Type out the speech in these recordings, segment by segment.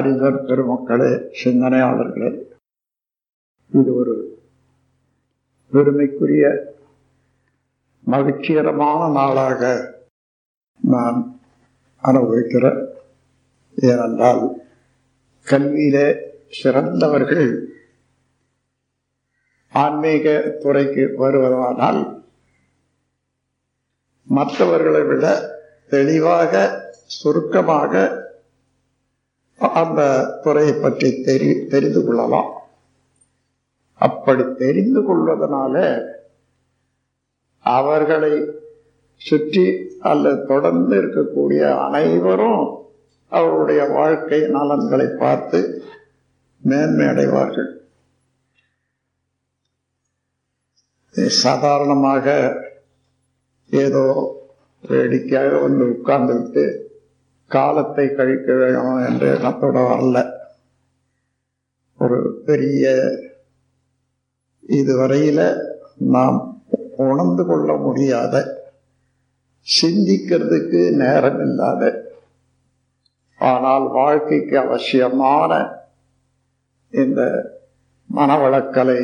அறிஞர் பெருமக்களே சிந்தனையாளர்களே இது ஒரு பெருமைக்குரிய மகிழ்ச்சிகரமான நாளாக நான் அனுபவிக்கிறேன் ஏனென்றால் கல்வியிலே சிறந்தவர்கள் ஆன்மீக துறைக்கு வருவதானால் மற்றவர்களை விட தெளிவாக சுருக்கமாக அந்த துறையை பற்றி தெரி தெரிந்து கொள்ளலாம். அப்படி தெரிந்து கொள்வதனால அவர்களை சுற்றி அல்லது தொடர்ந்து இருக்கக்கூடிய அனைவரும் அவருடைய வாழ்க்கை நலன்களை பார்த்து மேன்மை அடைவார்கள். சாதாரணமாக ஏதோ வேடிக்கையாக வந்து உட்கார்ந்துவிட்டு காலத்தை கழிக்க வேணும் என்ற எண்ணத்தோட வரல. ஒரு பெரிய இதுவரையில நாம் உணர்ந்து கொள்ள முடியாத சிந்திக்கிறதுக்கு நேரம் இல்லாத ஆனால் வாழ்க்கைக்கு அவசியமான இந்த மனவளக்கலை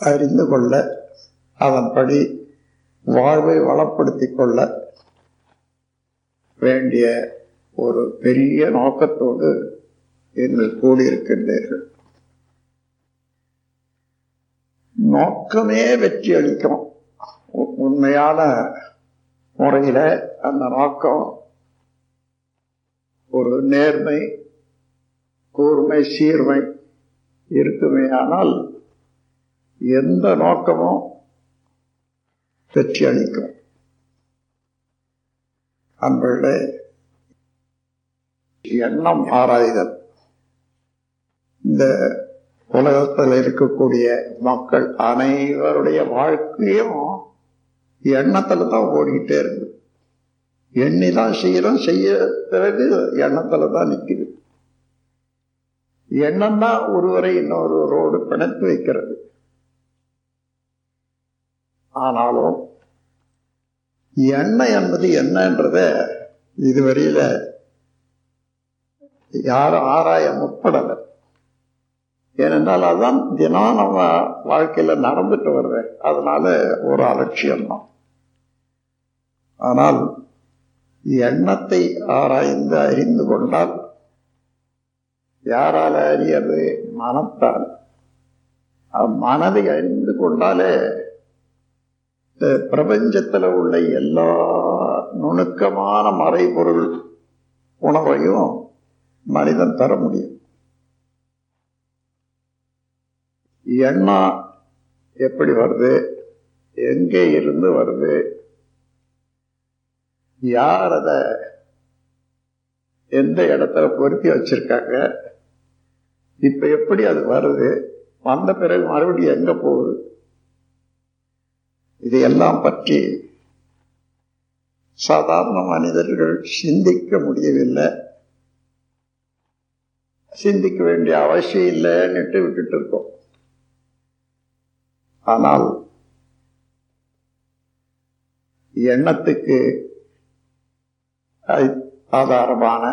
அறிந்து கொள்ள அதன்படி வாழ்வை வளப்படுத்திக் கொள்ள வேண்டிய ஒரு பெரிய நோக்கத்தோடு நீங்கள் கூடியிருக்கின்றீர்கள். நோக்கமே வெற்றி அளிக்கும். உண்மையான முறையில அந்த நோக்கம் ஒரு நேர்மை கூர்மை சீர்மை இருக்குமே. ஆனால் எந்த நோக்கமும் வெற்றி அளிக்கும். அன்பர்களே எண்ணம் ஆராய்தல். இந்த உலகத்தில் இருக்கக்கூடிய மக்கள் அனைவருடைய வாழ்க்கையும் எண்ணத்துல தான் ஓடிக்கிட்டே இருக்கு எண்ணிதான் செய்யறோம் செய்ய பிறகு எண்ணத்துல தான் நிக்குது. எண்ணம் தான் ஒருவரை இன்னொருவரோடு பிணைத்து வைக்கிறது. ஆனாலும் எண்ணம் என்பது என்னன்றத இதுவரையில யாரும் ஆராய முற்படலை. ஏனென்றால் அதுதான் தினம் நம்ம வாழ்க்கையில நடந்துட்டு வருது அதனால ஒரு அலட்சியம் தான். ஆனால் எண்ணத்தை ஆராய்ந்து அறிந்து கொண்டால் யாரால் அறியறது? மனத்தால். மனதை அறிந்து கொண்டாலே இந்த பிரபஞ்சத்தில் உள்ள எல்லா நுணுக்கமான மறைபொருள் உணவையும் மனிதன் தர முடியும். எண்ணம் எப்படி வருது? எங்கே இருந்து வருது? யார் அதை எந்த இடத்துல பொருத்தி வச்சிருக்காங்க? இப்போ எப்படி அது வருது? வந்த பிறகு மறுபடியும் எங்கே போகுது? இதையெல்லாம் பற்றி சாதாரண மனிதர்கள் சிந்திக்க முடியவில்லை. சிந்திக்க வேண்டிய அவசியம் இல்லைன்னுட்டு விட்டுட்டு இருக்கோம். ஆனால் எண்ணத்துக்கு ஆதாரமான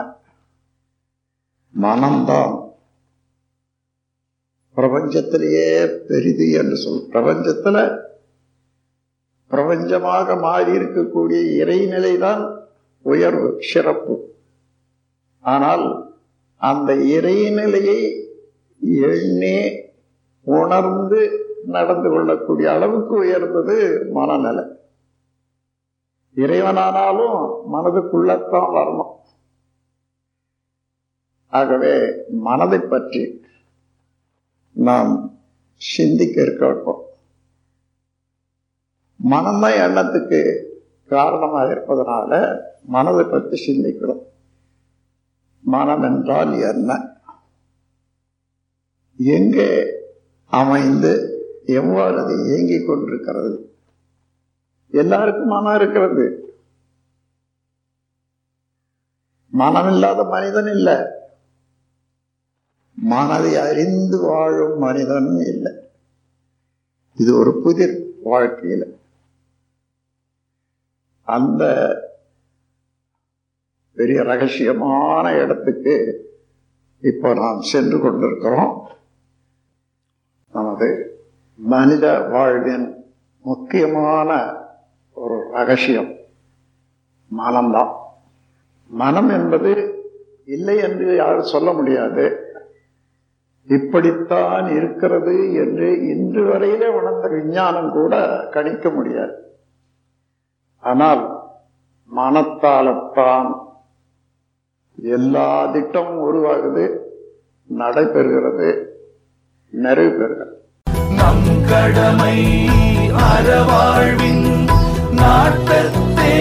மனம்தான் பிரபஞ்சத்திலேயே பெரிது என்று சொல் பிரபஞ்சத்துல பிரபஞ்சமாக மாறி இருக்கக்கூடிய இறைநிலைதான் உயர்வு சிறப்பு. ஆனால் அந்த இறைநிலையை எண்ணே உணர்ந்து நடந்து கொள்ளக்கூடிய அளவுக்கு உயர்ந்தது மனநிலை. இறைவனானாலும் மனதுக்குள்ளத்தான் வரணும். ஆகவே மனதை பற்றி நாம் சிந்திக்க இருக்க மனம்தான் எண்ணத்துக்கு காரணமாக இருப்பதனால மனதை பற்றி சிந்திக்கிறோம் மனம் என்றால் என்ன? எங்கே அமைந்து எவ்வாறு அது இயங்கிக் கொண்டிருக்கிறது? எல்லாருக்கும் மனம் இருக்கிறது. மனம் இல்லாத மனிதன் இல்லை. மனதை அறிந்து வாழும் மனிதன் இல்லை. இது ஒரு புதிர் வாழ்க்கையில். அந்த பெரிய ரகசியமான இடத்துக்கு இப்போ நாம் சென்று கொண்டிருக்கிறோம். நமது மனித வாழ்வின் முக்கியமான ஒரு ரகசியம் மனம்தான். மனம் என்பது இல்லை என்று யாரும் சொல்ல முடியாது. இப்படித்தான் இருக்கிறது என்று இன்று வரையிலே உணர்ந்த விஞ்ஞானம் கூட கணிக்க முடியாது. ஆனால் மனத்தாலத்தான் எல்லா திட்டமும் உருவாகுது நடைபெறுகிறது நிறைவு பெறுகிறது நம் கடமை அறவாழ்வின் நாட்டத்தே